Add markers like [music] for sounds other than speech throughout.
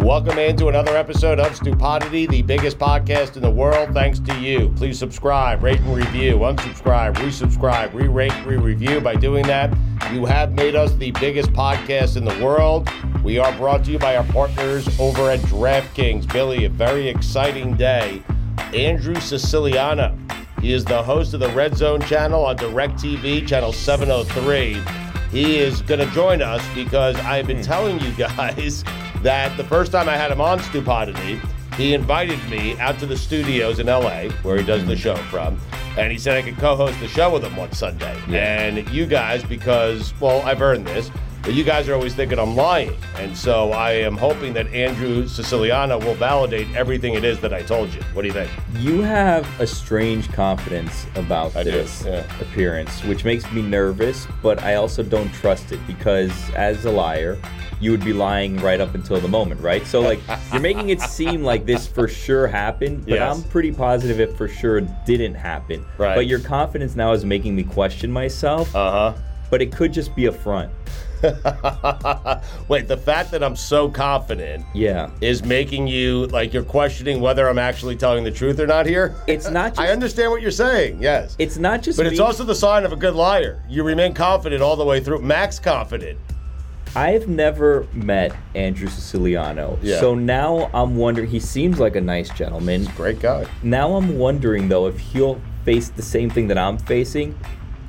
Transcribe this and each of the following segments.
Welcome into another episode of Stupidity, the biggest podcast in the world, thanks to you. Please subscribe, rate and review, unsubscribe, resubscribe, re rate, re review. By doing that, you have made us the biggest podcast in the world. We are brought to you by our partners over at DraftKings. Billy, a very exciting day. Andrew Siciliano. He is the host of the Red Zone channel on DirecTV, channel 703. He is going to join us because I've been telling you guys that the first time I had him on Stupidity, he invited me out to the studios in LA, where he does the mm-hmm. show from, and he said I could co-host the show with him one Sunday. And you guys, because well, I've earned this, but you guys are always thinking I'm lying, and so I am hoping that Andrew Siciliano will validate everything it is that I told you. What do you think? You have a strange confidence about I do, this yeah. appearance, which makes me nervous, but I also don't trust it because, as a liar, you would be lying right up until the moment, right? So, like, [laughs] you're making it seem like this for sure happened, but Yes. I'm pretty positive it for sure didn't happen. Right. But your confidence now is making me question myself, Uh-huh. but it could just be a front. [laughs] Wait, the fact that I'm so confident Yeah. is making you like you're questioning whether I'm actually telling the truth or not here. It's not [laughs] just, I understand what you're saying. Yes. It's not just But it's me. also the sign of a good liar. You remain confident all the way through. Max confident. I've never met Andrew Siciliano. Yeah. So now I'm wondering, he seems like a nice gentleman. Great guy. Now I'm wondering though if he'll face the same thing that I'm facing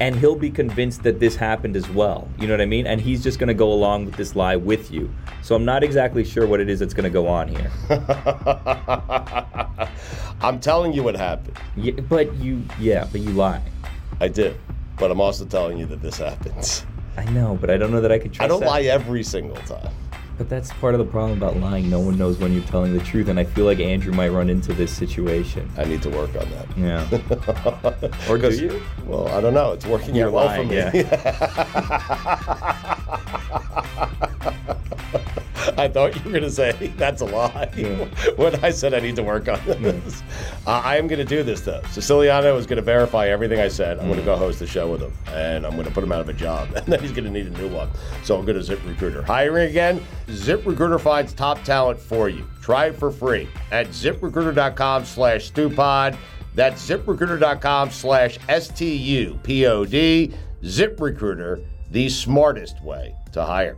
and he'll be convinced that this happened as well. You know what I mean? And he's just going to go along with this lie with you. So I'm not exactly sure what it is that's going to go on here. [laughs] I'm telling you what happened. Yeah, but you yeah, but you lie. I did. But I'm also telling you that this happens. I know, but I don't know that I can trust I don't that. lie every single time. But that's part of the problem about lying. No one knows when you're telling the truth, and I feel like Andrew might run into this situation. I need to work on that. Yeah. [laughs] or do 'Cause- you? Well, I don't know. It's working You're out well for me. [laughs] [laughs] [laughs] I thought you were going to say that's a lie [laughs] when I said I need to work on this. Uh, I am going to do this though. Siciliano is going to verify everything I said. I'm going to go host the show with him, and I'm going to put him out of a job, [laughs] and then he's going to need a new one. So I'm going to ZipRecruiter. Hiring again? ZipRecruiter finds top talent for you. Try it for free at ZipRecruiter.com/stupod. That's ZipRecruiter.com/slash S-T-U-P-O-D. ZipRecruiter, the smartest way to hire.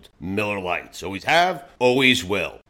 Miller Lites. Always have, always will.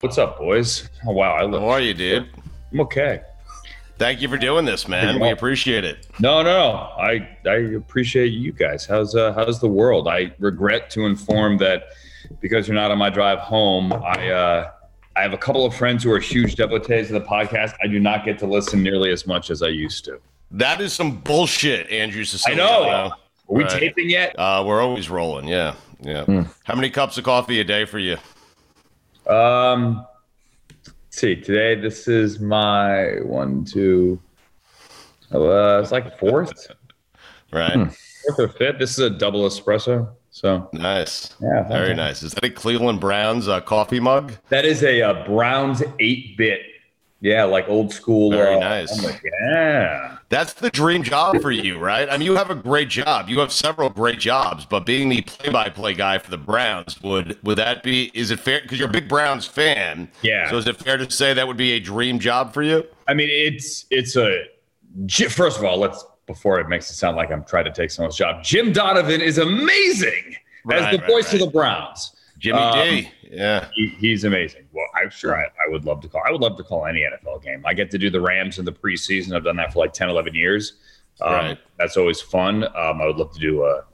What's up, boys? Oh, wow, I look. How are you, dude? I'm okay. Thank you for doing this, man. We appreciate it. No, no, I I appreciate you guys. How's uh, how's the world? I regret to inform that because you're not on my drive home, I uh, I have a couple of friends who are huge devotees of the podcast. I do not get to listen nearly as much as I used to. That is some bullshit, Andrew Siciliano. I know. Are we Right. taping yet? Uh, we're always rolling. Yeah, yeah. Hmm. How many cups of coffee a day for you? Um, see, today this is my one, two. Uh, it's like fourth, Right. Hmm. fourth or fifth. This is a double espresso. So Nice. Yeah, Very nice. Is that a Cleveland Browns uh, coffee mug? that is a, uh Browns eight bit. Yeah, like old school. Very uh, nice. I'm like, yeah. That's the dream job for you, right? I mean, you have a great job. You have several great jobs, but being the play-by-play guy for the Browns would would that be? Is it fair? Because you're a big Browns fan. Yeah. So is it fair to say that would be a dream job for you? I mean, it's it's a. First of all, let's before it makes it sound like I'm trying to take someone's job. Jim Donovan is amazing Right, as the right, voice right. of the Browns. Jimmy Um, D. Yeah. He, he's amazing. Well, I'm sure I, I would love to call. I would love to call any NFL game. I get to do the Rams in the preseason. I've done that for like 10, 11 years. Um, Right. That's always fun. Um, I would love to do, a,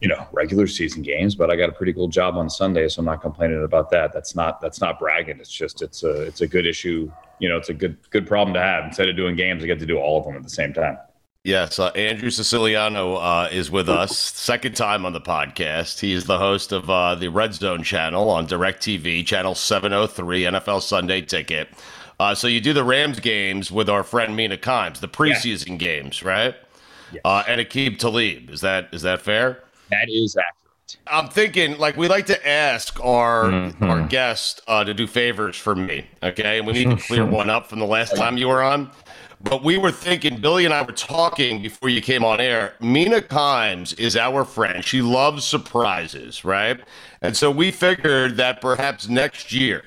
you know, regular season games, but I got a pretty cool job on Sunday, so I'm not complaining about that. That's not that's not bragging. It's just it's a it's a good issue. You know, it's a good good problem to have. Instead of doing games, I get to do all of them at the same time. Yes, uh, Andrew Siciliano uh, is with us, second time on the podcast. He is the host of uh, the Red Zone channel on DirecTV, channel 703, NFL Sunday Ticket. Uh, so you do the Rams games with our friend Mina Kimes, the preseason games, right? Uh, and Aqib Talib. Is that is that fair? That is accurate. I'm thinking, like, we like to ask our our guests uh, to do favors for me, okay? And we need to clear [laughs] one up from the last time you were on. But we were thinking, Billy and I were talking before you came on air. Mina Kimes is our friend. She loves surprises, right? And so we figured that perhaps next year,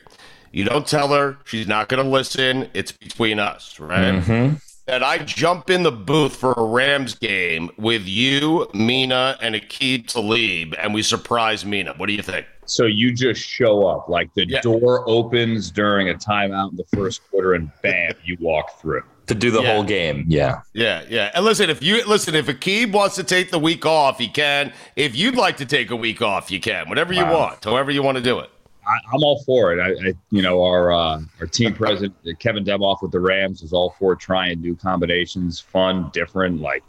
you don't tell her, she's not going to listen. It's between us, right? Mm-hmm. that I jump in the booth for a Rams game with you, Mina, and Aqib Talib, and we surprise Mina. What do you think? So you just show up, like the Yeah. door opens during a timeout in the first quarter, and bam, [laughs] you walk through. To do the Yeah. whole game. Yeah. Yeah, yeah. And listen, if you listen, if Aqib wants to take the week off, he can. If you'd like to take a week off, you can. Whatever you Wow. want, however you want to do it. I, I'm all for it. I, I you know, our uh, our team president Kevin Demoff with the Rams is all for trying new combinations, fun, different. Like,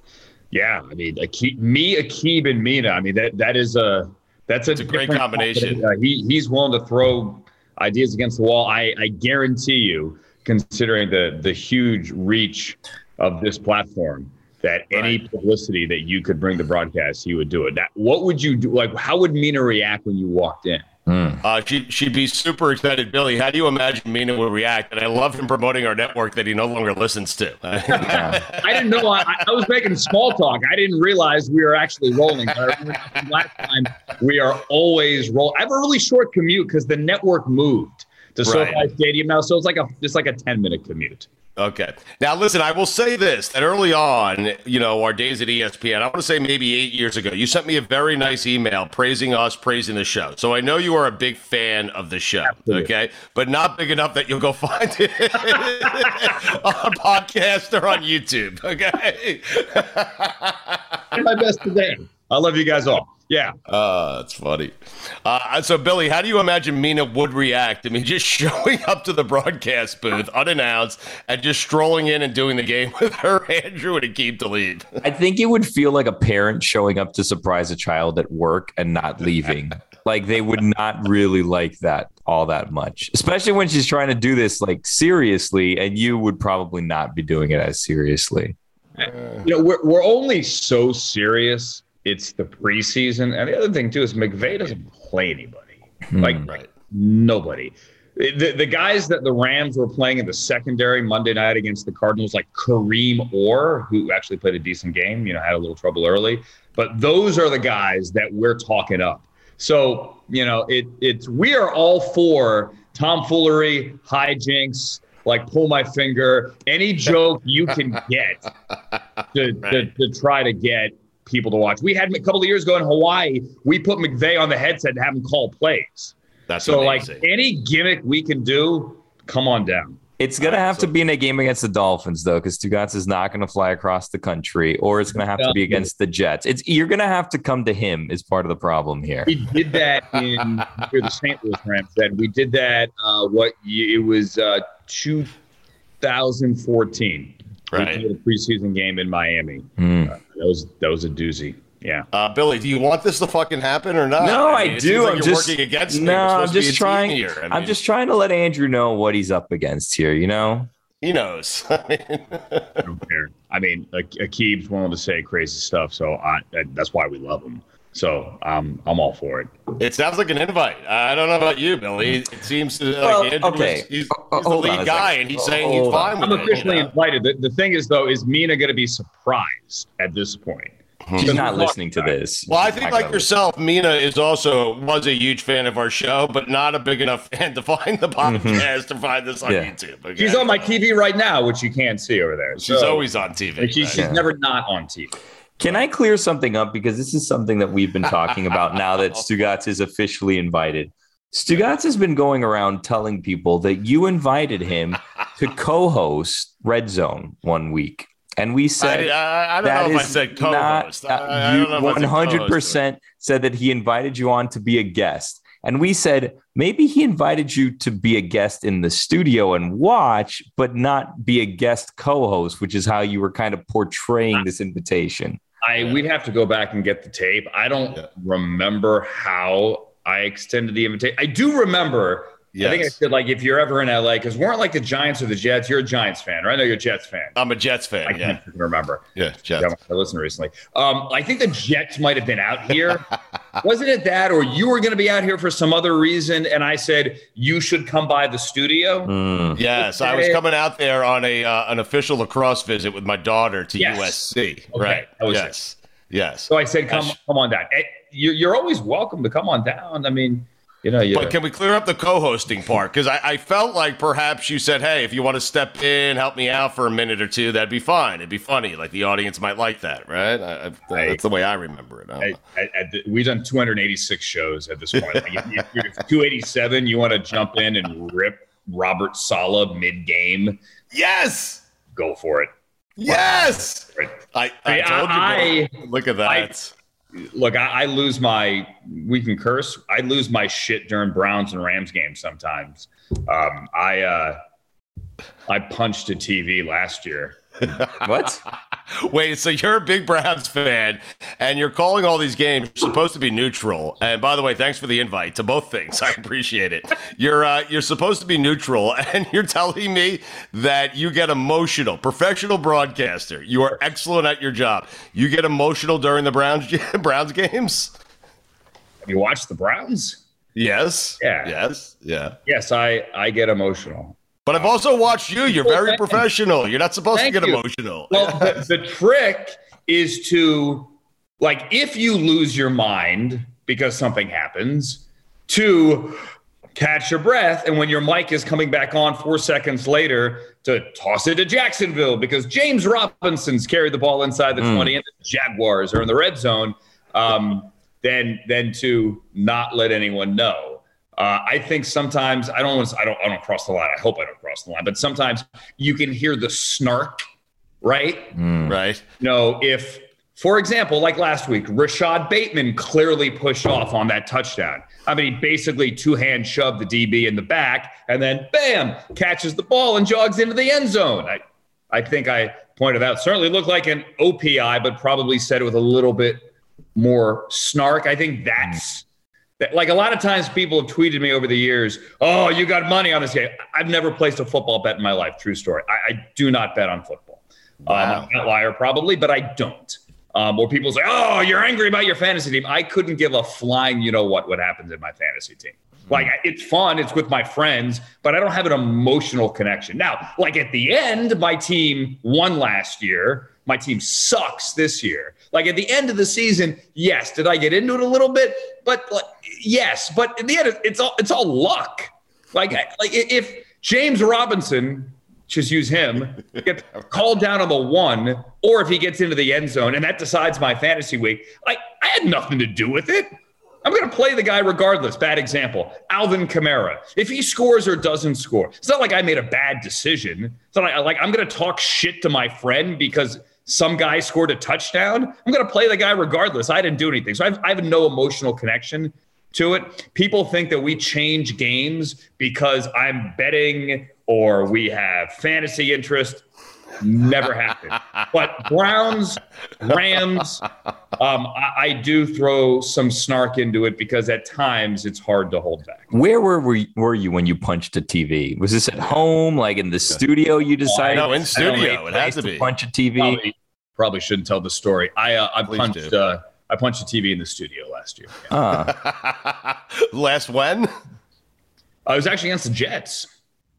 yeah, I mean, Aqib, me, Aqib, and Mina. I mean, that that is a that's a, a great different combination. Uh, he he's willing to throw ideas against the wall. I I guarantee you, considering the the huge reach of this platform. That any publicity that you could bring to broadcast, he would do it. That, what would you do? Like, how would Mina react when you walked in? Uh, she, she'd be super excited. Billy, how do you imagine Mina would react? And I love him promoting our network that he no longer listens to. [laughs] I didn't know. I, I was making small talk. I didn't realize we were actually rolling. But I remember last time we are always roll. I have a really short commute because the network moved to Right. SoFi Stadium now, so it's like a it's like a ten minute commute. Okay. Now, listen, I will say this that early on, you know, our days at ESPN, I want to say maybe eight years ago, you sent me a very nice email praising us, praising the show. So I know you are a big fan of the show, okay? But not big enough that you'll go find it [laughs] on podcast or on YouTube, okay? My best today. I love you guys all. Yeah. Uh, that's funny. Uh, so, Billy, how do you imagine Mina would react? I mean, [laughs] just showing up to the broadcast booth unannounced and just strolling in and doing the game [laughs] with her, Andrew, and Aqib Talib. I think it would feel like a parent showing up to surprise a child at work and not leaving. [laughs] like they would not really like that all that much, especially when she's trying to do this like seriously, and you would probably not be doing it as seriously. You know, we're, we're only so serious it's the preseason. And the other thing too is McVay doesn't play anybody. Like, Hmm. right. nobody. The, the guys that the Rams were playing in the secondary Monday night against the Cardinals, like Kareem Orr, who actually played a decent game, you know, had a little trouble early. But those are the guys that we're talking up. So, you know, it it's we are all for tomfoolery, hijinks, like pull my finger, any joke you can [laughs] get to, to, to try to get people to watch. We had a couple of years ago in Hawaii, we put McVay on the headset and have him call plays. That's so amazing. like any gimmick we can do, come on down. It's gonna have to be in a game against the Dolphins though, because Stugotz is not gonna fly across the country, or it's gonna have to be against the Jets. It's you're gonna have to come to him is part of the problem here. We did that in where the St. Louis Rams said we did that. Uh, what it was uh, 2014. Right. We played a preseason game in Miami. Hmm. Uh, that was that was a doozy. Yeah. Uh, Billy, do you want this to fucking happen or not? No, I, mean, it do. like I'm you're just working against no. I'm supposed to be just trying. Here. I I'm mean, just trying to let Andrew know what he's up against here. You know. He knows. [laughs] I don't care. I mean, Ak- Aqib's willing to say crazy stuff, so I, that- that's why we love him. So um, I'm all for it. It sounds like an invite. I don't know about you, Billy. It seems to, Well, like Andrew okay. is, he's, Uh, he's the lead guy, and he's saying Hold he's on. fine with I'm it. officially you know? invited. The, the thing is, though, is Mina going to be surprised at this point? She's not listening to this. Well, I think like gonna yourself, Mina is also was a huge fan of our show, but not a big enough [laughs] fan to find the podcast to find this on Mm-hmm. Yeah. YouTube. okay? She's on my TV right now, which you can't see over there. She's So- always on TV. Like, she's, she's Yeah. never not on TV. Can I clear something up because this is something that we've been talking about [laughs] now that Stugotz is officially invited. Stugotz has been going around telling people that you invited him to [laughs] co-host Red Zone one week, and we said I, I don't that know if I said not- co-host. uh, I, I you don't know if I said one hundred co-host. percent said that he invited you on to be a guest, and we said maybe he invited you to be a guest in the studio and watch, but not be a guest co-host, which is how you were kind of portraying this invitation. I we'd have to go back and get the tape. I don't Yeah. remember how I extended the invitation. I do remember. I think I said like if you're ever in LA, because weren't like the Giants or the Jets. You're a Giants fan, right? No, you're a Jets fan. I'm a Jets fan. I can't freaking remember. yeah, Jets. Yeah, I listened recently. Um, I think the Jets might have been out here. [laughs] Wasn't it that, or you were going to be out here for some other reason? And I said you should come by the studio. Mm. Yes, I was coming out there on a uh, an official lacrosse visit with my daughter to Yes. USC. Okay, Right. that was yes. Yes. So I said, come, Yes. come on down. Eh, You're, you're always welcome to come on down. I mean, you know, you But can we clear up the co-hosting part? Because I, I felt like perhaps you said, "Hey, if you want to step in, help me out for a minute or two, that'd be fine. It'd be funny. Like the audience might like that, right?" I, I, that's the way I remember it. I don't I, know. I, I, we've done 286 shows at this point. Like, if, if you're 287, you want to jump in and rip Robert Saleh mid game, yes, go for it. yes. Right. I, I I- told you. I- bro. Look at I- that. Look, I, I lose my, we can curse. I lose my shit during Browns and Rams games sometimes. Um, I, uh, I punched a TV last year. [laughs] What? [laughs] Wait, so you're a big Browns fan, and you're calling all these games supposed to be neutral. And by the way, thanks for the invite to both things. [laughs] I appreciate it. You're uh, you're supposed to be neutral, [laughs] and you're telling me that you get emotional. Professional broadcaster, you are excellent at your job. You get emotional during the Browns Browns games. Have you watched the Browns? Yes. Yeah. Yes. Yeah. Yes, I, I get emotional. But I've also watched you. You're very professional. You're not supposed Thank to get you. emotional. Well, the, the trick is to, like, if you lose your mind because something happens, to catch your breath. And when your mic is coming back on four seconds later, to toss it to Jacksonville because James Robinson's carried the ball inside the 20 and the Jaguars are in the red zone. Um, then, then to not let anyone know. Uh, I think sometimes I don't want to, I don't I don't cross the line. I hope I don't cross the line, but sometimes you can hear the snark, right? Mm. right. you know, if For example, like last week, Rashad Bateman clearly pushed off on that touchdown. I mean, he basically two hand shoved the DB in the back and then bam, catches the ball and jogs into the end zone. I, I think I pointed out certainly looked like an OPI, but probably said it with a little bit more snark. I think that's that, like a lot of times people have tweeted me over the years, oh, you got money on this game. I've never placed a football bet in my life. True story. I, I do not bet on football. Wow. Um, I'm an outlier probably, but I don't. Um, or people say, "Oh, you're angry about your fantasy team." I couldn't give a flying, you know what, what happens in my fantasy team. Like it's fun, it's with my friends, but I don't have an emotional connection. Now, like at the end, my team won last year. My team sucks this year. Like at the end of the season, yes, did I get into it a little bit? But like, yes, but in the end, it's all it's all luck. Like like if James Robinson just use him, get [laughs] called down on the one, or if he gets into the end zone and that decides my fantasy week. Like I had nothing to do with it. I'm going to play the guy regardless. Bad example. Alvin Kamara. If he scores or doesn't score, it's not like I made a bad decision. It's not like, like I'm going to talk shit to my friend because some guy scored a touchdown. I'm going to play the guy regardless. I didn't do anything. So I've, I have no emotional connection to it. People think that we change games because I'm betting or we have fantasy interest. Never happened. But Browns, Rams, um, I, I, do throw some snark into it because at times it's hard to hold back. Where were we, were you when you punched a TV? Was this at home, like in the studio? You decided? no, in studio. It has to be punch a TV. Probably, probably shouldn't tell the story. I uh, I Please punched uh, I punched a TV in the studio last year. Yeah. Uh. [laughs] last when? I was actually against the Jets.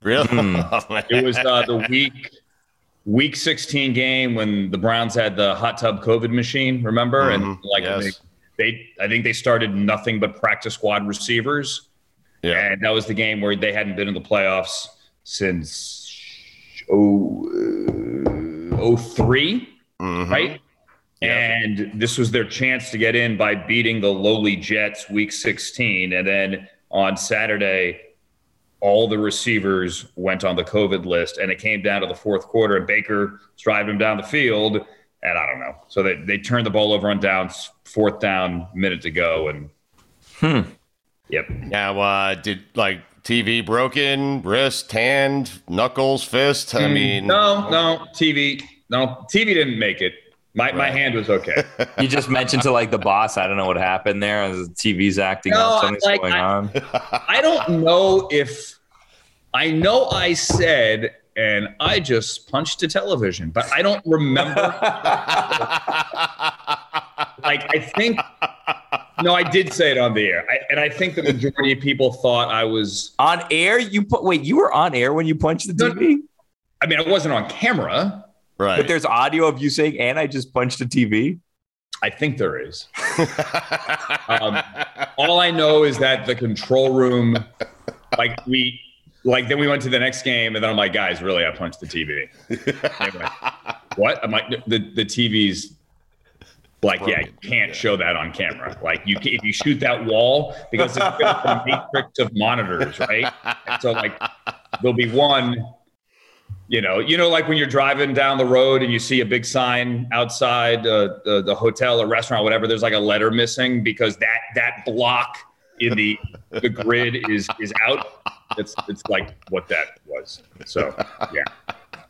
Really? Mm. oh, [laughs] it was uh, the week week 16 game when the Browns had the hot tub COVID machine, remember? Mm-hmm. And like yes. they, they, I think they started nothing but practice squad receivers. Yeah. And that was the game where they hadn't been in the playoffs since oh, uh, 03, mm-hmm. right? And this was their chance to get in by beating the lowly Jets week 16. And then on Saturday, all the receivers went on the COVID list, and it came down to the fourth quarter, and Baker was him down the field, and I don't know. So they, they turned the ball over on downs, fourth down, minute to go, and hmm. Yep. Now, uh, did like TV broken, wrist, hand, knuckles, fist? I mm, mean, no, no, TV, no, TV didn't make it. My, right. my hand was okay. [laughs] you just mentioned to like the boss, I don't know what happened there. The TV's acting no, up, something's like, going I, on. I don't know if I know I said, and I just punched the television, but I don't remember. [laughs] like I think, no, I did say it on the air, I, and I think the majority of people thought I was on air. You put wait, you were on air when you punched the TV. I mean, I wasn't on camera. Right. But there's audio of you saying, and I just punched a TV. I think there is. um, all I know is that the control room, like we, like then we went to the next game, and then I'm like, guys, really, I punched the TV. anyway, [laughs] what? I'm like, the the TV's like, yeah, you can't yeah. show that on camera. Like, you if you shoot that wall because it's a [laughs] matrix of monitors, right? And so like, there'll be one you know, you know, like when you're driving down the road and you see a big sign outside uh, the, the hotel or restaurant, whatever. There's like a letter missing because that that block in the the grid is is out. It's it's like what that was. So yeah,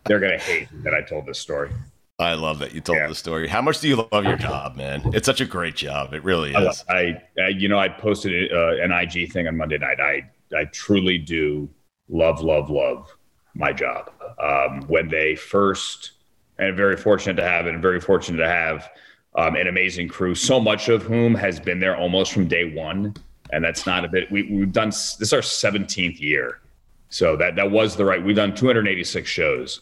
they're gonna hate that I told this story. I love that you told yeah. the story. How much do you love your job, man? It's such a great job. It really is. I, I you know, I posted uh, an IG thing on Monday night. I I truly do love, love, love my job. Um, when they first, and very fortunate to have, and very fortunate to have um, an amazing crew, so much of whom has been there almost from day one. And that's not a bit, we, we've done, this is our 17th year. So that, that was the right, we've done 286 shows.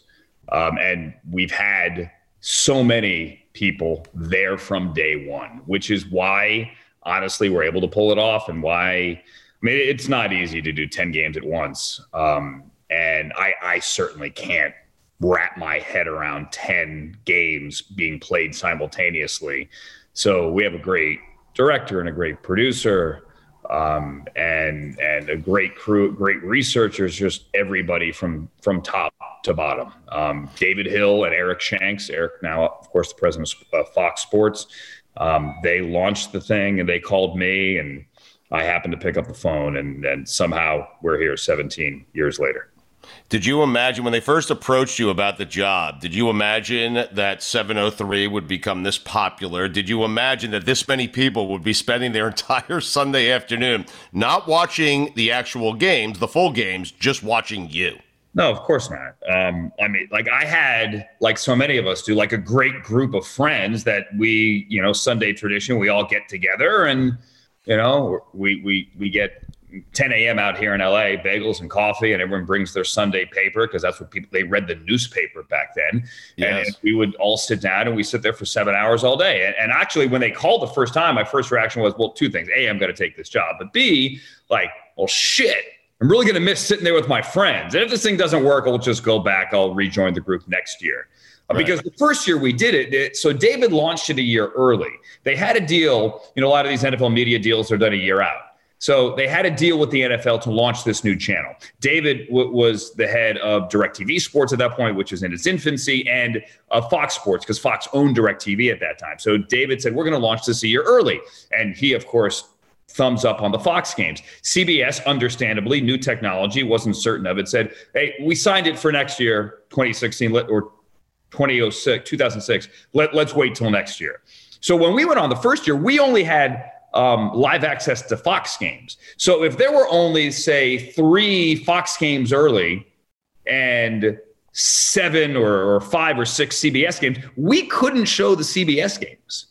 Um, and we've had so many people there from day one, which is why, honestly, we're able to pull it off and why, I mean, it's not easy to do 10 games at once. Um, and I, I certainly can't wrap my head around 10 games being played simultaneously. So we have a great director and a great producer um, and and a great crew, great researchers, just everybody from from top to bottom. Um, David Hill and Eric Shanks, Eric now, of course, the president of Fox Sports, um, they launched the thing and they called me and I happened to pick up the phone and, and somehow we're here 17 years later. Did you imagine when they first approached you about the job? Did you imagine that 703 would become this popular? Did you imagine that this many people would be spending their [laughs] entire Sunday afternoon not watching the actual games, the full games, just watching you? No, of course not. Um, I mean, like I had, like so many of us do, like a great group of friends that we, you know, Sunday tradition, we all get together and, you know, we we we get 10 a.m. out here in LA, bagels and coffee, and everyone brings their Sunday paper because that's what people they read the newspaper back then. Yes. And we would all sit down and we sit there for seven hours all day. And, and actually, when they called the first time, my first reaction was, well, two things: a, I'm going to take this job, but b, like, well, shit. I'm really going to miss sitting there with my friends. And if this thing doesn't work, I'll just go back. I'll rejoin the group next year. Uh, right. Because the first year we did it, it, so David launched it a year early. They had a deal, you know, a lot of these NFL media deals are done a year out. So they had a deal with the NFL to launch this new channel. David w- was the head of DirecTV Sports at that point, which was in its infancy, and uh, Fox Sports, because Fox owned DirecTV at that time. So David said, We're going to launch this a year early. And he, of course, thumbs up on the Fox games. CBS, understandably, new technology, wasn't certain of it, said, Hey, we signed it for next year, 2016 or 2006, 2006. Let, let's wait till next year. So when we went on the first year, we only had um, live access to Fox games. So if there were only, say, three Fox games early and seven or, or five or six CBS games, we couldn't show the CBS games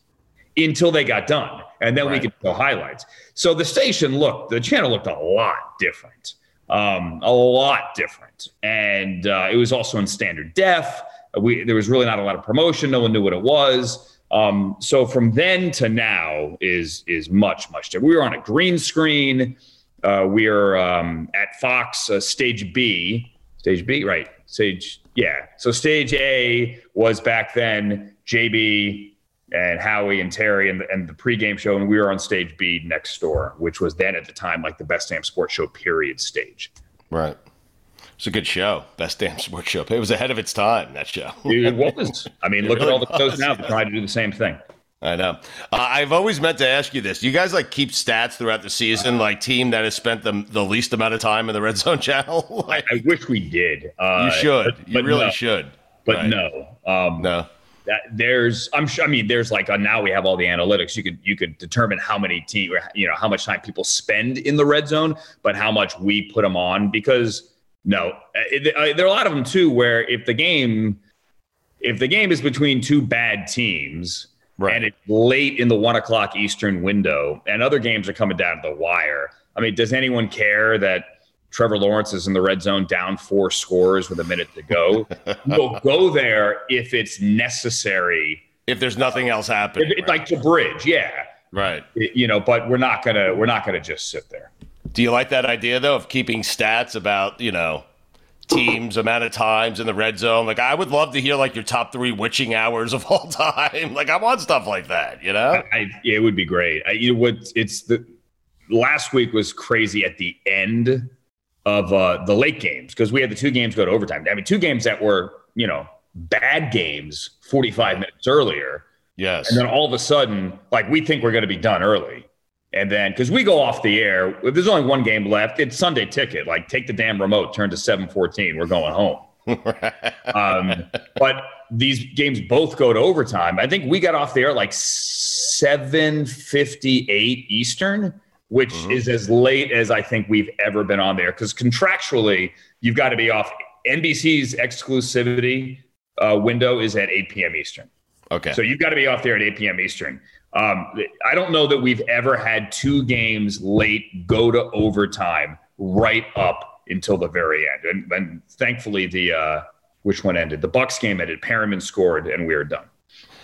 until they got done. And then right. we could show highlights. So the station looked, the channel looked a lot different, um, a lot different. And uh, it was also in standard def. We, there was really not a lot of promotion. No one knew what it was. Um, so from then to now is is much much different. We were on a green screen. Uh, we are um, at Fox uh, Stage B. Stage B, right? Stage yeah. So Stage A was back then JB and Howie and Terry and the, and the pregame show, and we were on Stage B next door, which was then at the time like the best damn sports show period stage. Right. It's a good show. Best damn sports show. It was ahead of its time. That show. it was. I mean, [laughs] look really at all the shows now that try to do the same thing. I know. Uh, I've always meant to ask you this. Do you guys like keep stats throughout the season, like team that has spent the, the least amount of time in the red zone [laughs] channel? like, I, wish we did. Uh, you should. But, you really no. should. But right. no. Um, no. That there's, I'm sure. I mean, there's like a, now we have all the analytics. You could you could determine how many team, you know, how much time people spend in the red zone, but how much we put them on because no, uh, uh, there are a lot of them too. Where if the game, if the game is between two bad teams, right. and it's late in the one o'clock Eastern window, and other games are coming down to the wire. I mean, does anyone care that Trevor Lawrence is in the red zone, down four scores with a minute to go? [laughs] we'll go there if it's necessary. If there's nothing else happening, if, right. like to bridge, yeah, right. You know, but we're not gonna we're not gonna just sit there. Do you like that idea though of keeping stats about you know teams amount of times in the red zone? Like I would love to hear like your top three witching hours of all [laughs] time. Like I want stuff like that. You know, I, yeah, it would be great. I, you know what? It's the last week was crazy at the end of uh, the late games because we had the two games go to overtime. I mean, two games that were you know bad games 45 minutes earlier. Yes. And then all of a sudden, like we think we're going to be done early. And then, because we go off the air, if there's only one game left, it's Sunday ticket. Like, take the damn remote, turn to 714. We're going home. [laughs] um, but these games both go to overtime. I think we got off the air like 758 Eastern, which mm-hmm. is as late as I think we've ever been on there. Because contractually, you've got to be off. NBC's exclusivity uh, window is at 8 p.m. Eastern. Okay. So you've got to be off there at 8 p.m. Eastern. Um, I don't know that we've ever had two games late go to overtime right up until the very end. And, and thankfully, the uh, which one ended? The Bucs game ended. Perriman scored, and we were done.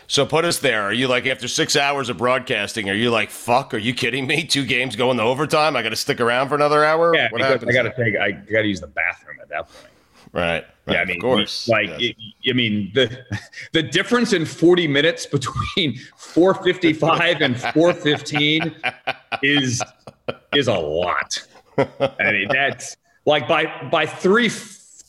So put us there. Are you like after six hours of broadcasting? Are you like fuck? Are you kidding me? Two games going to overtime. I got to stick around for another hour. Yeah, what happens? I got to take. I got to use the bathroom at that point. Right. right. Yeah, I mean, of course. Like, yes. it, I mean, the [laughs] the difference in forty minutes between [laughs] four fifty five and four fifteen is is a lot. I mean, that's like by by three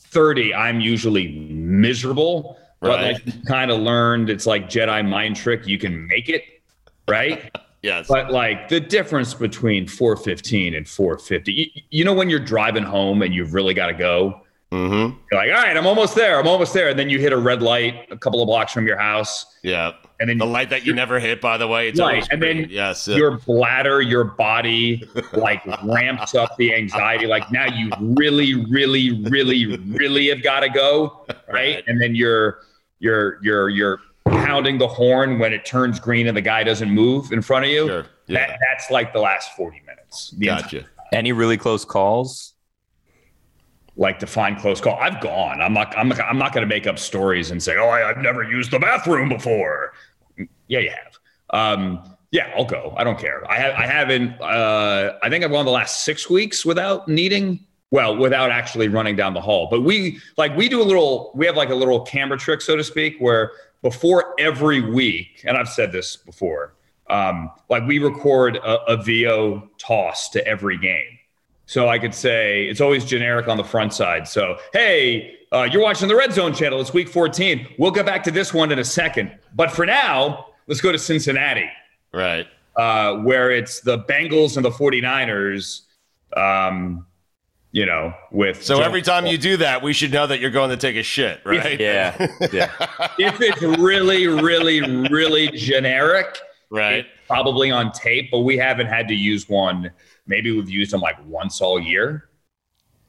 30, I'm usually miserable. But Right. like kind of learned it's like Jedi mind trick. You can make it, right? [laughs] Yes. But like the difference between 415 and 450, you, you know, when you're driving home and you've really got to go, mm-hmm. you're like, all right, I'm almost there. I'm almost there. And then you hit a red light a couple of blocks from your house. Yeah. And then The light that you never hit, by the way. It's Right, always and then yes. uh, your bladder, your body like [laughs] ramps up the anxiety. Like now you really, really, really, really have got to go. Right. And then you're, you're, you're, you're pounding the horn when it turns green and the guy doesn't move in front of you. Sure. Yeah. That, that's like the last 40 minutes. The entire- Gotcha. Any really close calls? Like to find close call. I've gone. I'm not. I'm. I'm not going to make up stories and say, "Oh, I, I've never used the bathroom before." Yeah, you have. Um, yeah, I'll go. I don't care. I have. I haven't. Uh, I think I've gone the last six weeks without needing. Well, without actually running down the hall. But we like we do a little. We have like a little camera trick, so to speak, where before every week, and I've said this before. Um, like we record a, a VO toss to every game. So I could say it's always generic on the front side. So, hey, uh, you're watching the Red Zone channel. It's week 14. We'll get back to this one in a second. But for now, let's go to Cincinnati, Right. uh, where it's the Bengals and the 49ers, um, you know, with. So Joe- every time you do that, we should know that you're going to take a shit, right? Yeah. Yeah. if it's really, really, really generic, Right. it's probably on tape, but we haven't had to use one. Maybe we've used them like once all year.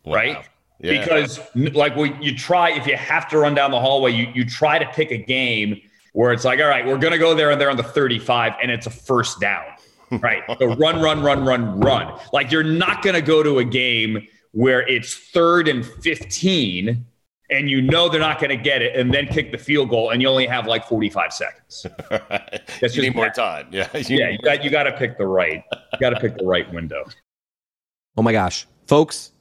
Wow. right? Yeah. Because like well, you try if you have to run down the hallway, you you try to pick a game where it's like, all right, we're gonna go there and they're on the 35 and it's a first down. [laughs] Right. So run, run, run, run, run. Like you're not gonna go to a game where it's third and 15 and you know they're not gonna get it and then kick the field goal and you only have like 45 seconds. [laughs] Right. That's you just need more time. Yeah. [laughs] You Yeah, you got you gotta pick the right, you gotta pick the right window. Oh my gosh. Folks,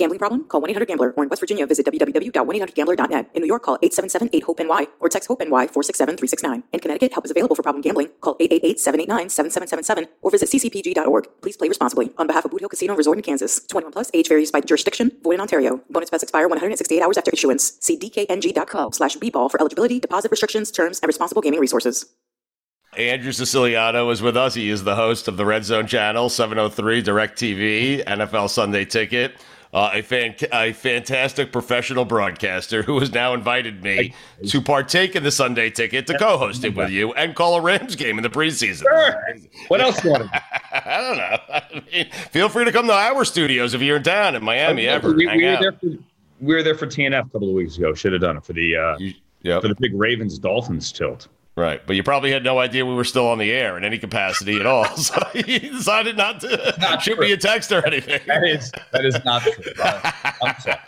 Gambling problem? Call 1-800-GAMBLER or in West Virginia visit www.1800gambler.net. In New York, call 877-8-HOPE-NY or text HOPE-NY 467-369. In Connecticut, help is available for problem gambling. Call 888-789-7777 or visit ccpg.org. Please play responsibly. On behalf of Boot Hill Casino Resort in Kansas. 21 plus, age varies by jurisdiction. Void in Ontario. Bonus bets expire 168 hours after issuance. See dkng.co slash bball for eligibility, deposit restrictions, terms, and responsible gaming resources. Andrew Siciliano is with us. He is the host of the Red Zone Channel, 703 DirecTV, NFL Sunday Ticket. Uh, a, fan- a fantastic professional broadcaster who has now invited me to partake in the Sunday Ticket to co-host it with you and call a Rams game in the preseason. Sure. What else you want [laughs] I don't know. [laughs] I mean, feel free to come to our studios if you're in town in Miami ever. We, we were there for, we were there for TNF a couple of weeks ago. Should have done it for the uh, Yep. for the big Ravens Dolphins tilt. Right, but you probably had no idea we were still on the air in any capacity at all. [laughs] So you decided not to not shoot me a text or anything. That is that is not true. [laughs] I'm sorry.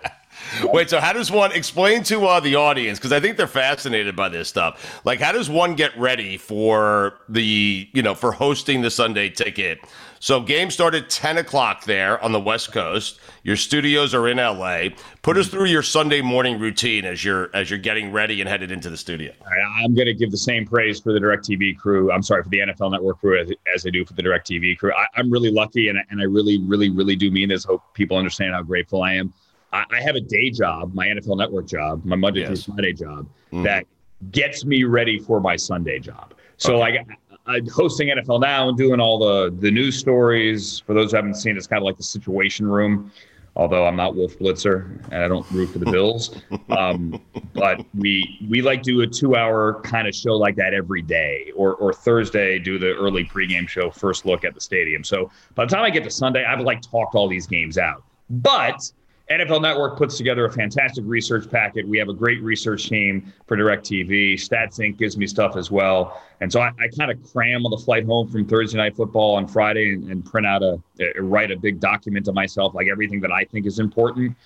Wait, so how does one explain to uh, the audience? Because I think they're fascinated by this stuff. Like, how does one get ready for the, you know, for hosting the Sunday ticket? So, game started 10 o'clock there on the West Coast. Your studios are in LA. Put us through your Sunday morning routine as you're as you're getting ready and headed into the studio. I, I'm going to give the same praise for the DirecTV crew. I'm sorry for the NFL Network crew as, as I do for the DirecTV crew. I, I'm really lucky, and, I- and I really, really, really do mean this. Hope people understand how grateful I am. I, I have a day job, my NFL Network job, my Monday Yes. through Friday job, Mhm. that gets me ready for my Sunday job. So like I, I'm hosting NFL now and doing all the the news stories. For those who haven't seen, it's kind of like the Situation Room. Although I'm not Wolf Blitzer and I don't root for the Bills, [laughs] um, but we we like do a two hour kind of show like that every day, or or Thursday do the early pregame show, first look at the stadium. So by the time I get to Sunday, I've like talked all these games out. But NFL Network puts together a fantastic research packet. We have a great research team for DirecTV. StatsInc gives me stuff as well. And so I, I kind of cram on the flight home from Thursday Night Football on Friday and, and print out a, a, write a big document to myself, like everything that I think is important.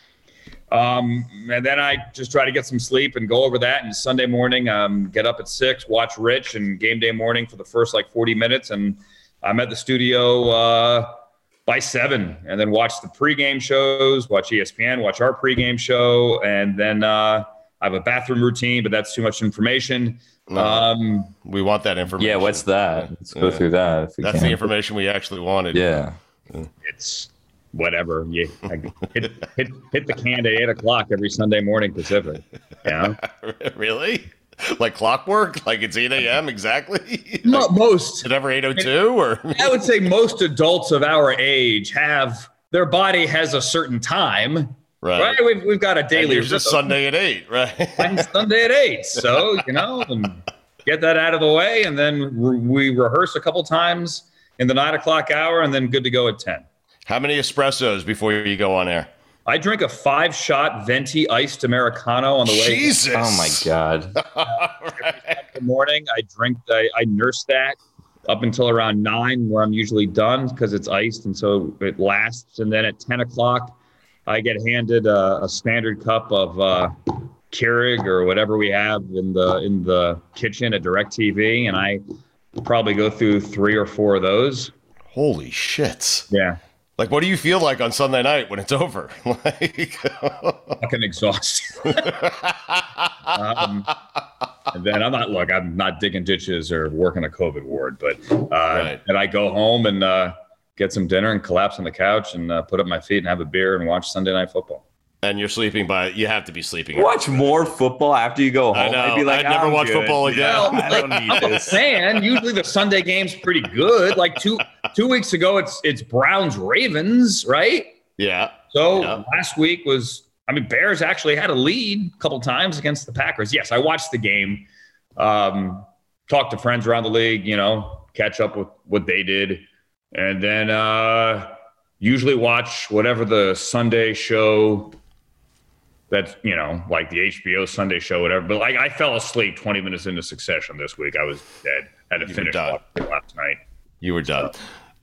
Um, and then I just try to get some sleep and go over that. And Sunday morning, um, get up at six, watch Rich, and game day morning for the first like 40 minutes. And I'm at the studio uh, by seven, and then watch the pregame shows, watch ESPN, watch our pregame show, and then uh, I have a bathroom routine, but that's too much information. No, um, we want that information. Yeah, what's that? Let's go yeah. through that. That's can. the information we actually wanted. Yeah. It's whatever. You hit, hit, hit the can at eight o'clock every Sunday morning Pacific. Yeah. [laughs] really? [laughs] Like clockwork? Like it's 8 a.m. exactly? [laughs] like, most. Is it ever 802 or [laughs] I would say most adults of our age have their body has a certain time. Right. right? We've, we've got a daily. It's just Sunday at eight, right? and Sunday at eight. So, you know, get that out of the way. And then re- we rehearse a couple times in the nine o'clock hour and then good to go at 10. How many espressos before you go on air? I drink a five shot venti iced Americano on the way. Jesus. Oh my God. [laughs] right. the morning, I drink, I, I nurse that up until around nine, where I'm usually done because it's iced and so it lasts. And then at 10 o'clock, I get handed a, a standard cup of uh, Keurig or whatever we have in the in the kitchen at DirecTV, and I probably go through three or four of those. Holy shit! Yeah, like, what do you feel like on Sunday night when it's over? [laughs] like, [laughs] fucking exhausted. [laughs] um, and then I'm not look, I'm not digging ditches or working a COVID ward, but uh, right. and I go home and uh, get some dinner and collapse on the couch and uh, put up my feet and have a beer and watch Sunday night football. And you're sleeping by you have to be sleeping. Watch more football after you go home. I know. I'd, be like, I'd never watch good. football again. Well, I don't need I'm this. a fan. Usually the Sunday game's pretty good. Like two two weeks ago, it's it's Browns Ravens, right? Yeah. So yeah. last week was I mean Bears actually had a lead a couple times against the Packers. Yes, I watched the game. Um, talked to friends around the league. You know, catch up with what they did, and then uh, usually watch whatever the Sunday show that's you know like the HBO Sunday show, whatever. But like I fell asleep 20 minutes into Succession this week. I was dead. Had to you finish last night. You were done.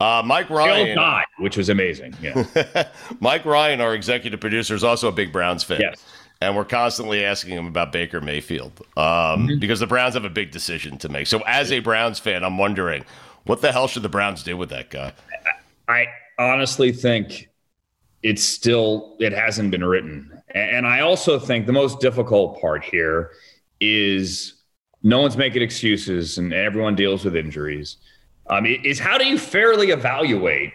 Uh, Mike Ryan died, which was amazing. Yeah. [laughs] Mike Ryan, our executive producer, is also a big Browns fan. Yes. And we're constantly asking him about Baker Mayfield um, mm-hmm. because the Browns have a big decision to make. So, as a Browns fan, I'm wondering what the hell should the Browns do with that guy? I honestly think it's still it hasn't been written and I also think the most difficult part here is no one's making excuses and everyone deals with injuries. Um, is how do you fairly evaluate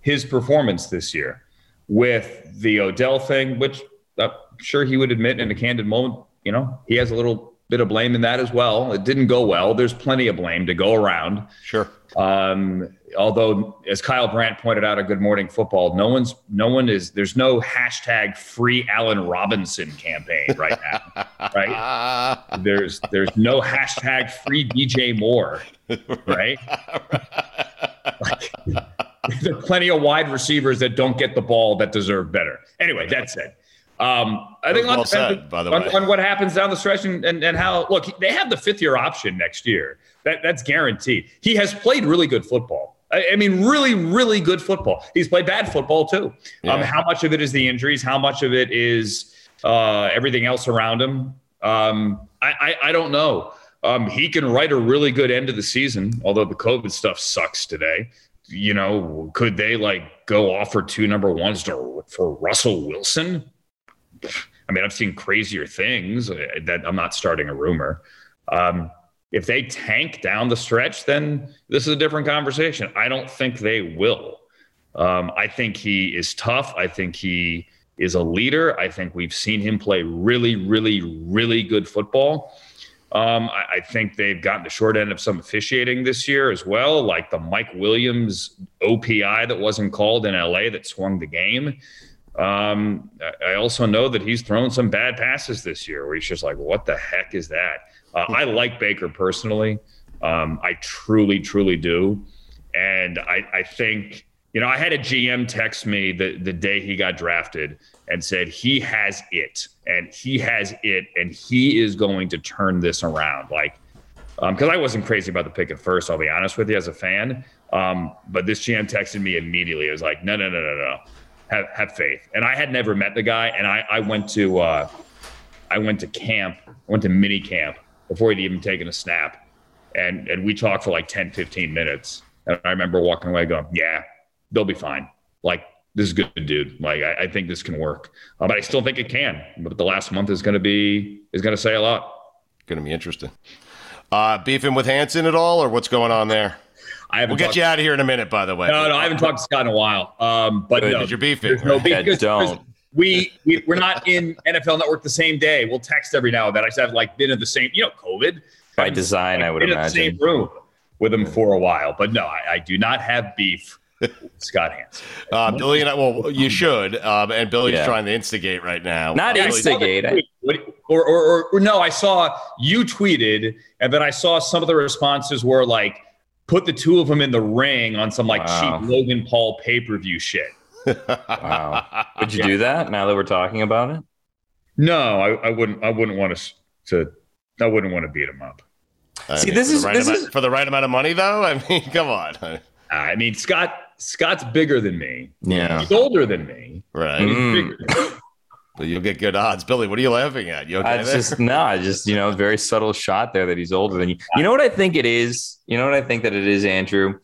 his performance this year with the Odell thing, which I'm sure he would admit in a candid moment, you know, he has a little bit of blame in that as well. It didn't go well. There's plenty of blame to go around. Sure. Um, although, as Kyle Brandt pointed out at Good Morning Football, no one's, no one is, there's no hashtag free Allen Robinson campaign right now, [laughs] right? There's, there's no hashtag free DJ Moore, right? [laughs] like, there are plenty of wide receivers that don't get the ball that deserve better. Anyway, that said. Um, I think well on, said, by the on, way. on what happens down the stretch and, and, and how look they have the fifth year option next year. That that's guaranteed. He has played really good football. I, I mean, really, really good football. He's played bad football too. Um, yeah. Um, how much of it is the injuries? How much of it is uh, everything else around him? Um, I, I, I don't know. Um, he can write a really good end of the season, although the COVID stuff sucks today. You know, could they like go offer two number ones to, for Russell Wilson? I mean, I've seen crazier things uh, that I'm not starting a rumor. Um, if they tank down the stretch, then this is a different conversation. I don't think they will. Um, I think he is tough. I think he is a leader. I think we've seen him play really, really, really good football. Um, I, I, think they've gotten the short end of some officiating this year as well, like the Mike Williams OPI that wasn't called in LA that swung the game. Um, I also know that he's thrown some bad passes this year where he's just like, what the heck is that? Uh, I like Baker personally. Um, I truly, truly do. And I, I think you know, I had a GM text me the the day he got drafted and said he has it and he has it and he is going to turn this around. Like, because I wasn't crazy about the pick at first. I'll be honest with you as a fan. Um, but this GM texted me immediately. It was like, no, no, no, no, no. Have have faith. And I had never met the guy, and I I went to uh, I went to camp, went to mini camp before he'd even taken a snap, and and we talked for like 10, 15 minutes. And I remember walking away going, yeah, they'll be fine. Like this is good, dude. Like I, I think this can work, uh, but I still think it can. But the last month is going to be is going to say a lot. Going to be interesting. Uh, beefing with Hanson at all, or what's going on there? I haven't We'll get talked- you out of here in a minute, by the way. No, no, I haven't talked to Scott in a while. Um, but Good, no, that you're beefing. No beef. Yeah, don't. We, we we're not in [laughs] NFL Network the same day. We'll text every now and then. I just have like been in the same, you know, COVID By I've design, I would been in the imagine. same room with him for a while. But no, I, I do not have beef Scott Hanson. Uh, Billy and I, well, you should. Um, and Billy's Yeah. trying to instigate right now. Not Billy's- instigate. I- or, or, or, or no, I saw you tweeted, and then I saw some of the responses were like, put the two of them in the ring on some like Wow. cheap Logan Paul pay per view shit. Wow. [laughs] Would you do that now that we're talking about it? No, I, I wouldn't. I wouldn't want to. To I wouldn't want to beat him up. I See, mean, this is- right this amount- is- for the right amount of money, though. [laughs] I mean, come on, I mean, Scott. Scott's bigger than me. Yeah. He's older than me. right? He's Mm. You'll get good odds. Billy, what are you laughing at? You okay? I just no, I just you know, very subtle shot there that he's older than you. You know what I think it is? You know what I think that it is, Andrew?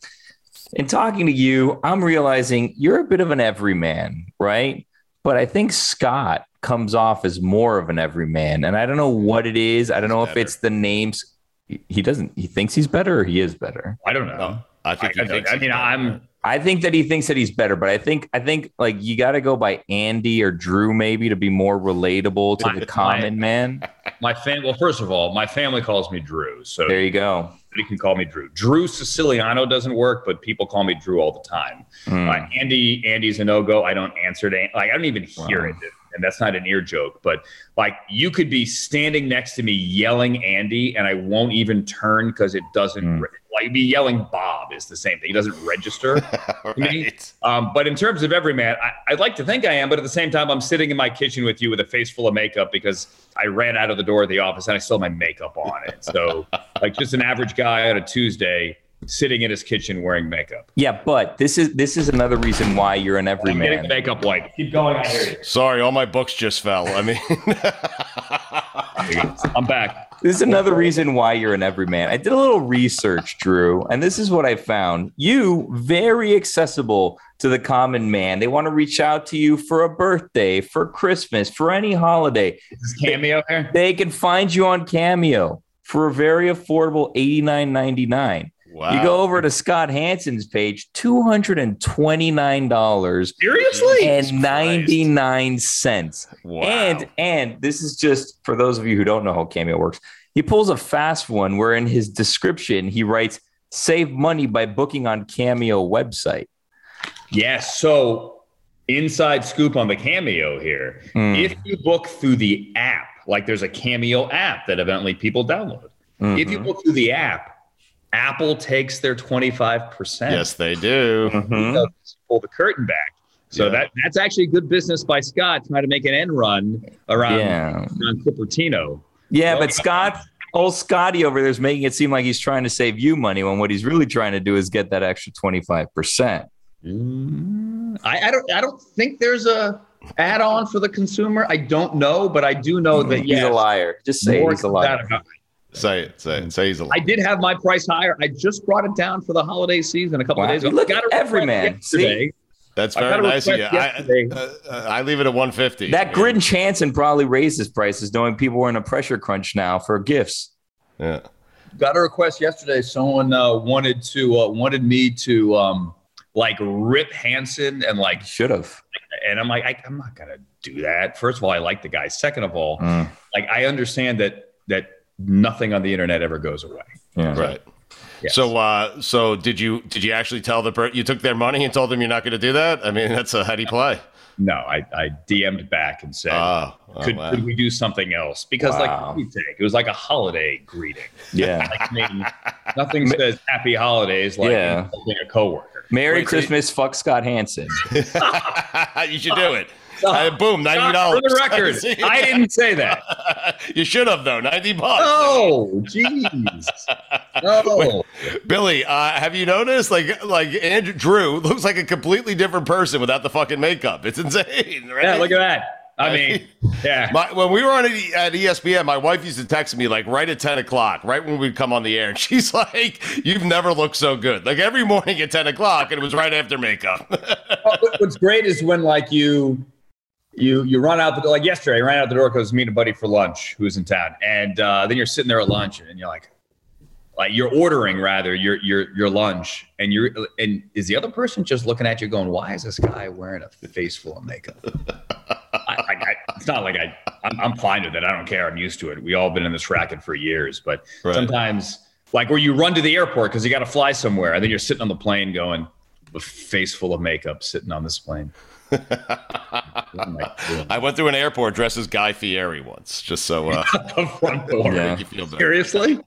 In talking to you, I'm realizing you're a bit of an everyman, right? But I think Scott comes off as more of an everyman. And I don't know what it is. I don't know if it's the names. He- He doesn't, he thinks he's better or he is better. I don't know. I think. I, he I, thinks I mean, better. I'm. I think that he thinks that he's better, but I think I think like you got to go by Andy or Drew maybe to be more relatable to My- the [laughs] common man. My fam. Well, first of all, my family calls me Drew, so There you go. you can call me Drew. Drew Siciliano doesn't work, but people call me Drew all the time. Hmm. Uh, Andy, Andy's a no go. I don't answer to like I don't even hear Wow. it, and that's not an ear joke. But like you could be standing next to me yelling Andy, and I won't even turn because it doesn't Mm. re- like be yelling Bob is the same thing. He doesn't register. [laughs] to me. right. Um, but in terms of everyman, I, I'd like to think I am, but at the same time, I'm sitting in my kitchen with you with a face full of makeup because I ran out of the door of the office and I still have my makeup on it. So, [laughs] like, just an average guy on a Tuesday sitting in his kitchen wearing makeup. Yeah, but this is this is another reason why you're an I'm getting the everyman. makeup white. Keep going. I hear you. Sorry, all my books just fell. I mean, [laughs] I'm back. This is another [laughs] reason why you're an everyman. I did a little research, Drew, and this is what I found. You very accessible to the common man. They want to reach out to you for a birthday, for Christmas, for any holiday. Is cameo here? They can find you on Cameo for a very affordable $89.99. wow. You go over to Scott Hanson's page, $229 Seriously? and 99 cents. Wow. And and this is just for those of you who don't know how Cameo works. He pulls a fast one where in his description he writes save money by booking on Cameo website. Yes. So, inside scoop on the cameo here. Hmm. If you book through the app, like there's a cameo app that evidently people download. If you Mhm. book through the app, Apple takes their 25%. yes, they do. Mhm. Pull the curtain back. So Yeah. that that's actually good business by Scott trying to make an end run around, Yeah. around Cupertino. Yeah, but Scott old Scotty over there is making it seem like he's trying to save you money when what he's really trying to do is get that extra 25%. I, I don't I don't think there's a add-on for the consumer. I don't know, but I do know that he's yes, a liar. Just say he's a liar. out of- Say it. Say it. Say he's I did have my price higher. I just brought it down for the holiday season a couple Wow. of days ago. Look Got at a request everyman. yesterday. That's very nice of you. I, uh, uh, I leave it at 150. That Grid Chanson probably raised his prices knowing people were in a pressure crunch now for gifts. Yeah. got a request yesterday. Someone uh, wanted to uh, wanted me to um, like rip Hanson and like, Should have. and I'm like, I, I'm not gonna do that. First of all, I like the guy. Second of all, Mm. like I understand that that nothing on the internet ever goes away. Yeah. Right. Yes. So, uh, so did you did you actually tell the per- you took their money and told them you're not going to do that? I mean, [laughs] that's a heady play. No, I, I DM'd back and said, Oh, oh, could, wow. could we do something else? Because, Wow. like, what do you think? It was like a holiday greeting. Yeah. [laughs] Like, I mean, nothing says happy holidays like Yeah. a coworker. Merry Wait, so you- Christmas, fuck Scott Hanson. [laughs] you should do it. Uh, boom, ninety dollars. For [laughs] the record, I didn't say that. [laughs] you should have though. Ninety bucks. Oh, [laughs] jeez. No. Billy, uh, have you noticed like like Andrew Drew looks like a completely different person without the fucking makeup? It's insane, right? Yeah, look at that. I mean, yeah. My, when we were on at, at ESPN, my wife used to text me like right at 10 o'clock, right when we'd come on the air. And she's like, You've never looked so good. Like every morning at 10 o'clock, and it was right after makeup. Oh, What's great is when like you you you run out the door like yesterday, I ran out the door because meet a buddy for lunch who's in town, and uh, then you're sitting there at lunch and you're like, like you're ordering rather your your your lunch, and you're and is the other person just looking at you going, why is this guy wearing a face full of makeup? I, I, I, it's not like I I'm, I'm fine with it. I don't care. I'm used to it. We all been in this racket for years, but Right. sometimes like where you run to the airport because you got to fly somewhere, and then you're sitting on the plane going, a face full of makeup sitting on this plane. I went through an airport dressed as Guy Fieri once, just so uh, [laughs] the front door. make you feel better. Seriously?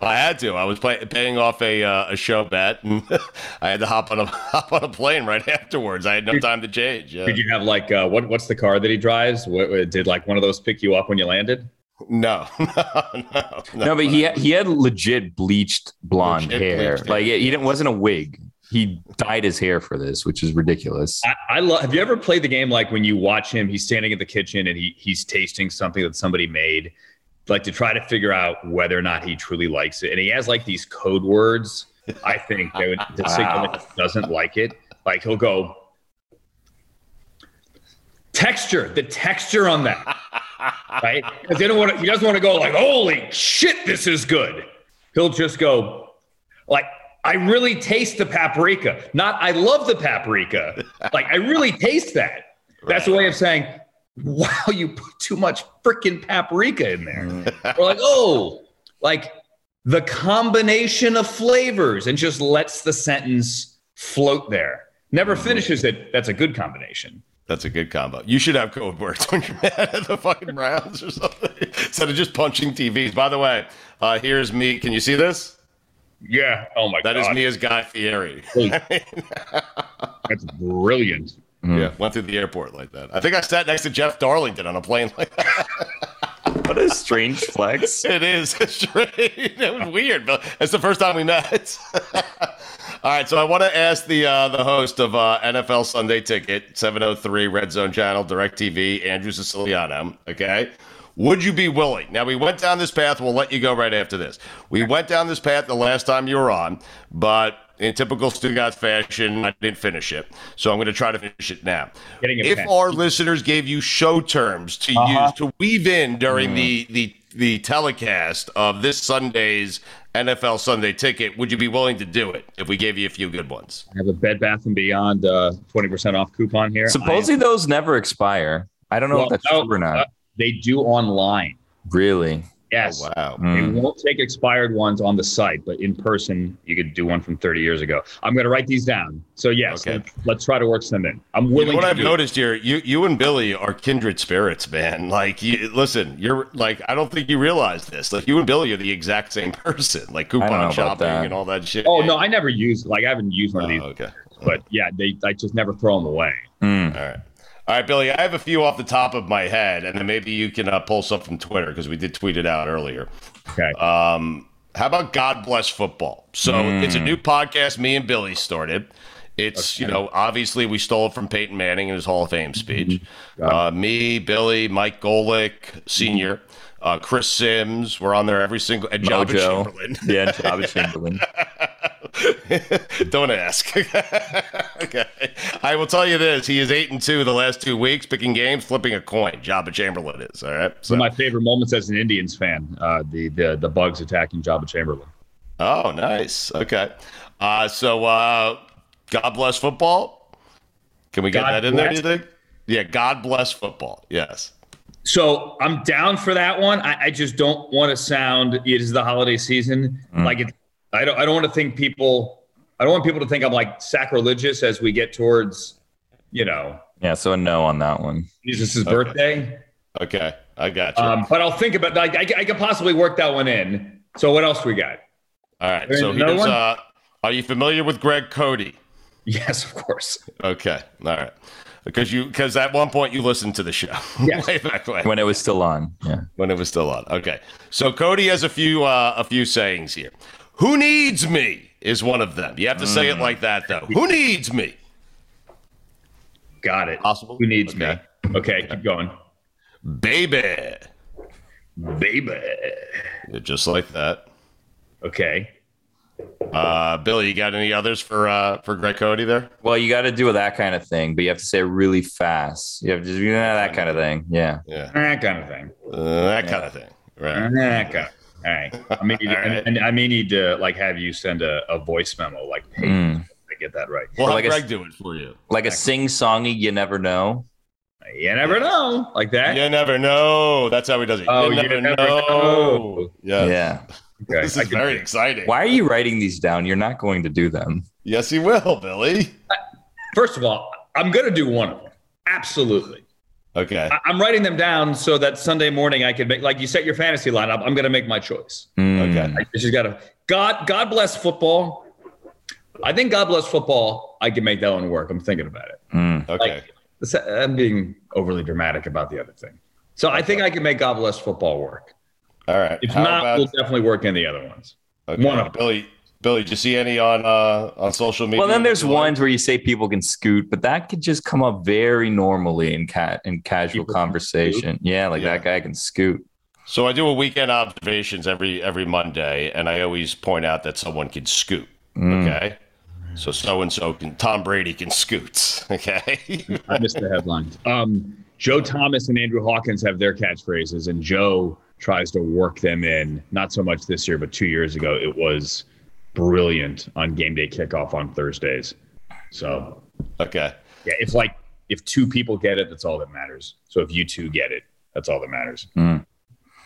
I had to. I was pay- paying off a uh, a show bet, and [laughs] I had to hop on a [laughs] hop on a plane right afterwards. I had no time to change. Yeah. Did you have like uh, what? What's the car that he drives? What, what- did like one of those pick you up when you landed? No, no, no, No, but he he had legit bleached blonde Legit hair. bleached like he didn't wasn't a wig. He dyed his hair for this, which is ridiculous. I, I love. Have you ever played the game like when you watch him? He's standing in the kitchen and he he's tasting something that somebody made, like to try to figure out whether or not he truly likes it. And he has like these code words. I think that [laughs] would to signal that he doesn't like it. Like he'll go texture, the texture on that, [laughs] right? Because they don't want to. He doesn't want to go like, "Holy shit, this is good." He'll just go like. I really taste the paprika. Not I love the paprika. [laughs] Like I really taste that. That's a way of saying, wow, you put too much freaking paprika in there. We're like, oh, like the combination of flavors and just lets the sentence float there. Never finishes it. That's a good combination. That's a good combo. You should have code words when you're [laughs] mad at the fucking Browns or something [laughs] instead of just punching TVs. By the way, uh, here's me. Can you see this? Yeah. Oh my That god. That is me as Guy Fieri. [laughs] That's brilliant. Yeah, went through the airport like that. I think I sat next to Jeff Darlington on a plane like that. [laughs] What a strange flex. [laughs] It is strange. It was weird, but it's the first time we met. All right, so I want to ask the uh, the host of uh, NFL Sunday Ticket, 703 Red Zone Channel, DirecTV, Andrew Siciliano. Okay, would you be willing? Now we went down this path. We'll let you go right after this. We went down this path the last time you were on, but in typical Stugotz fashion, I didn't finish it. So I'm going to try to finish it now. Getting if pen. our listeners gave you show terms to Uh-huh. use to weave in during the the the telecast of this Sunday's NFL Sunday Ticket, would you be willing to do it if we gave you a few good ones? I have a Bed Bath and Beyond uh, 20% off coupon here. Supposedly those never expire. I don't know Well, if that's no, true or not. They do online. really? Yes. Oh, wow. They Mm. won't take expired ones on the site, but in person, you could do one from 30 years ago. I'm going to write these down. So, yes, Okay. let's, let's try to work some in. I'm You know willing what to I've do noticed here, you you and Billy are kindred spirits, man. [laughs] Like, you, listen, you're like, I don't think you realize this. Like, you and Billy are the exact same person. [laughs] Like coupon shopping and all that shit. Oh, no, I never use, like, I haven't used one of Oh, these, okay. but yeah, they, I just never throw them away. Mm. All right. All right, Billy, I have a few off the top of my head, and then maybe you can uh, pull some from Twitter because we did tweet it out earlier. Okay. Um, how about God Bless Football? So it's a new podcast me and Billy started. It's, you know, obviously we stole it from Peyton Manning in his Hall of Fame speech. Uh, me, Billy, Mike Golic, Sr., uh, Chris Sims, we're on there every single, and Joba Mojo. Chamberlain. [laughs] Yeah, Joba [laughs] Chamberlain. Don't ask. [laughs] okay. I will tell you this: he is eight and two the last two weeks, picking games, flipping a coin. Joba Chamberlain is all right. So, One of my favorite moments as an Indians fan, uh, the, the, the bugs attacking Joba Chamberlain. oh, nice. Okay. Uh, so, uh, God bless football. Can we get God that in there? Do you think? Yeah. God bless football. Yes. So I'm down for that one. I, I just don't want to sound it is the holiday season. Like it, I don't I don't want to think people I don't want people to think I'm like sacrilegious as we get towards, you know, Yeah, so a no on that one. Is this his Okay. birthday? Okay, I got you. Um, but I'll think about. Like, I, I could possibly work that one in. So what else we got? All right. There's So another here's. Uh, are you familiar with Greg Cote? [laughs] Yes, of course. Okay. All right. Because you because at one point you listened to the show [laughs] Yes. way back when. When it was still on. Yeah. when it was still on. Okay. So Cote has a few uh, a few sayings here. Who needs me is one of them. You have to say Mm. it like that though. Who needs me? Got it. Possible. Who needs Okay. me? Okay, keep going. Baby. Baby. Yeah, just like that. Okay. Uh, Billy, you got any others for uh, for Greg Cote there? Well, you got to do that kind of thing, but you have to say it really fast. You have to do that kind of thing. Yeah. Yeah. That kind of thing. Uh, that kind of thing. Right. That kind. All right. I may need, [laughs] All right. and, and I may need to like have you send a, a voice memo, like, hey, Mm. I get that right. We'll Or have like a- Greg do it for you. Like a sing songy, you never know. You never know, like that. You never know. That's how he does it. Oh, you you never, never know. know. Yeah. Yeah. Okay. This is can- very exciting. Why are you writing these down? You're not going to do them. Yes, you will, Billy. First of all, I'm going to do one of them. Absolutely. Okay. I- I'm writing them down so that Sunday morning I can make, like you set your fantasy lineup. I'm going to make my choice. Mm. Okay. I just got to, God, God bless football. I think God bless football. I can make that one work. I'm thinking about it. Mm. Okay. Like, I'm being overly dramatic about the other thing. So I think I can make God bless football work. All right. If How not, about- we'll definitely work in the other ones. okay. one of. Billy. Billy, did you see any on uh, on social media? Well, then there's that like? ones where you say people can scoot, but that could just come up very normally in cat in casual People conversation. Yeah, like Yeah. that guy can scoot. So I do a weekend observations every every Monday, and I always point out that someone can scoot. Mm. Okay. So so and so can Tom Brady can scoot. [laughs] Okay. I missed the headlines. Um, Joe Thomas and Andrew Hawkins have their catchphrases, and Joe tries to work them in. Not so much this year, but two years ago, it was brilliant on game day kickoff on Thursdays. So okay. yeah, if like if two people get it, that's all that matters. So if you two get it, that's all that matters. Mm.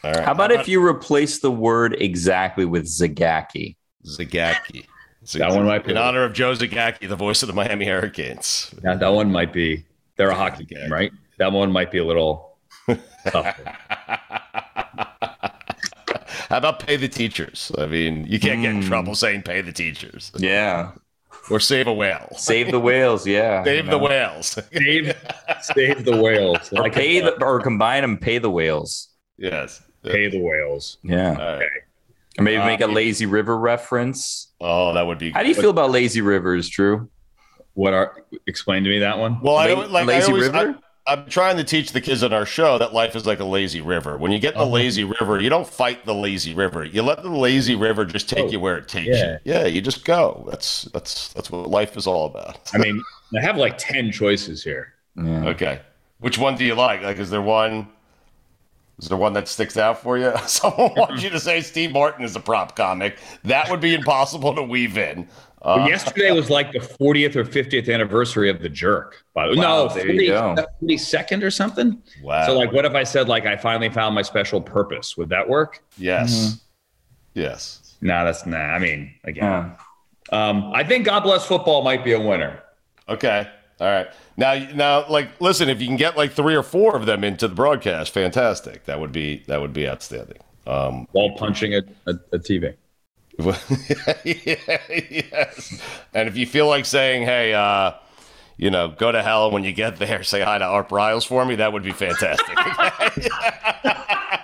All right. How about if you replace the word exactly with Zagaki? Zagacki? That one might be in honor of Joe Zagacki, the voice of the Miami Hurricanes. Yeah, that one might be. They're a hockey game, right? That one might be a little tough. [laughs] How about pay the teachers? I mean, you can't Hmm. get in trouble saying pay the teachers Yeah. or save a whale. Save the whales. Yeah. Save you the whales. [laughs] Save, save the whales. Or Like pay the or combine them, pay the whales. yes. pay the whales. Yeah. All right. Or maybe Uh, make a lazy river reference. Oh, that would be. How do you feel about lazy rivers, Drew? What are explain to me that one? Well, I La- like I lazy always, river? I, am trying to teach the kids on our show that life is like a lazy river. When you get in Uh-huh. the lazy river, you don't fight the lazy river. You let the lazy river just take Oh, you where it takes yeah. you. Yeah, you just go. That's that's that's what life is all about. I mean, I have like ten choices here. Yeah. Okay. Which one do you like? Like, is there one? Is there one that sticks out for you? [laughs] Someone wants [laughs] you to say Steve Martin is a prop comic. That would be impossible to weave in. Uh, But yesterday was like the 40th or 50th anniversary of the jerk. By the way, Wow, no, there you go. 42nd or something. wow. So, like, what if I said like I finally found my special purpose? Would that work? yes, Mm-hmm. yes. No, that's nah. I mean, again, Yeah. um, I think God bless football might be a winner. Okay. All right. Now, now, like, listen. If you can get like three or four of them into the broadcast, fantastic. That would be that would be outstanding. Um, While punching a, a, a TV. [laughs] yes. And if you feel like saying, "Hey, uh, you know, go to hell when you get there," say hi to Art Briles for me. That would be fantastic. [laughs] [laughs]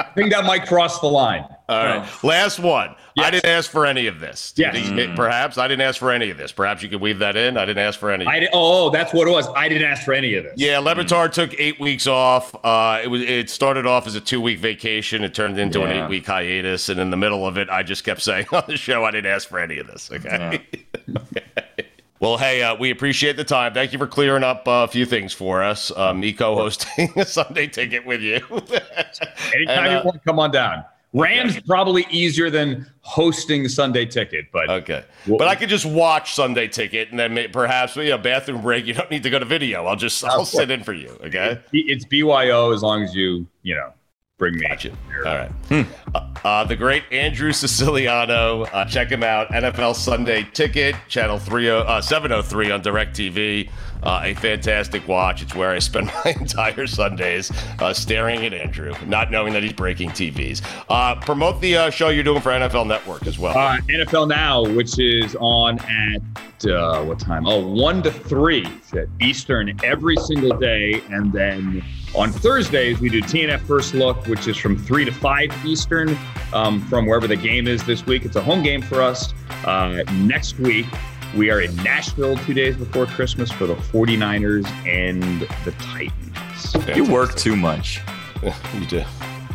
I think that might cross the line. All right. Last one. I didn't ask for any of this. Yes. Did- Perhaps I didn't ask for any of this. Perhaps you could weave that in. I didn't ask for any. I di- oh, that's what it was. I didn't ask for any of this. Yeah, Le Batard took eight weeks off. Uh, it was it started off as a two week vacation. It turned into an eight week hiatus, and in the middle of it, I just kept saying [laughs] on the show, I didn't ask for any of this. Okay. Okay. Well, hey, uh, we appreciate the time. Thank you for clearing up uh, a few things for us. Uh, me co-hosting a Sunday ticket with you. [laughs] Anytime And, uh, you want, come on down. Rams probably easier than hosting Sunday Ticket, but Okay. But I could just watch Sunday Ticket and then may- perhaps, you know, bathroom break. You don't need to go to video. I'll just, I'll sit in for you. Okay. it's BYO as long as you, you know, bring me. Gotcha. All right. Uh, uh, the great Andrew Siciliano. Uh, check him out. NFL Sunday Ticket, channel 30, uh, 703 on DirecTV. Uh, a fantastic watch. It's where I spend [laughs] my entire Sundays uh, staring at Andrew, not knowing that he's breaking TVs. Uh, promote the uh, show you're doing for NFL Network as well. Uh, NFL Now, which is on at uh, what time? Oh, 1 to 3 at Eastern every single day. And then on Thursdays, we do TNF First Look, which is from 3 to 5 Eastern um, from wherever the game is this week. It's a home game for us. Uh, next week, we are in Nashville two days before Christmas for the 49ers and the Titans. You work too much. you do.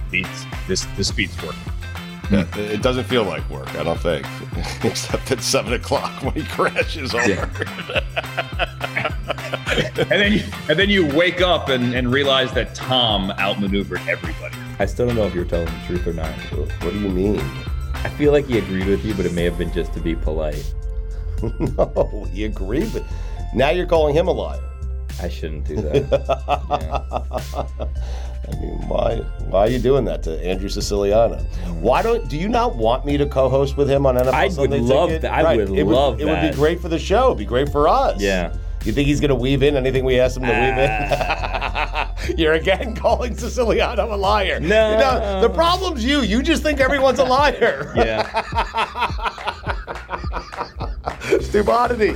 Beats, this, this beats work. Yeah, [laughs] it doesn't feel like work, I don't think, [laughs] except at seven o'clock when he crashes over. [laughs] and then you, and then you wake up and, and realize that Tom outmaneuvered everybody. I still don't know if you're telling the truth or not. What do you mean? I feel like he agreed with you, but it may have been just to be polite. no, he agreed with. Now you're calling him a liar. I shouldn't do that. [laughs] I mean, why why are you doing that to Andrew Siciliano? Why don't do you not want me to co-host with him on NFL I would love Ticket? that. I would it love would, It would be great for the show. It'd be great for us. Yeah. You think he's going to weave in anything we ask him to Ah. weave in? [laughs] You're again calling Siciliano a liar. No. You know, the problem's you. You just think everyone's a liar. Yeah. [laughs] Stupidity.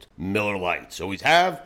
Miller Lites. Always have,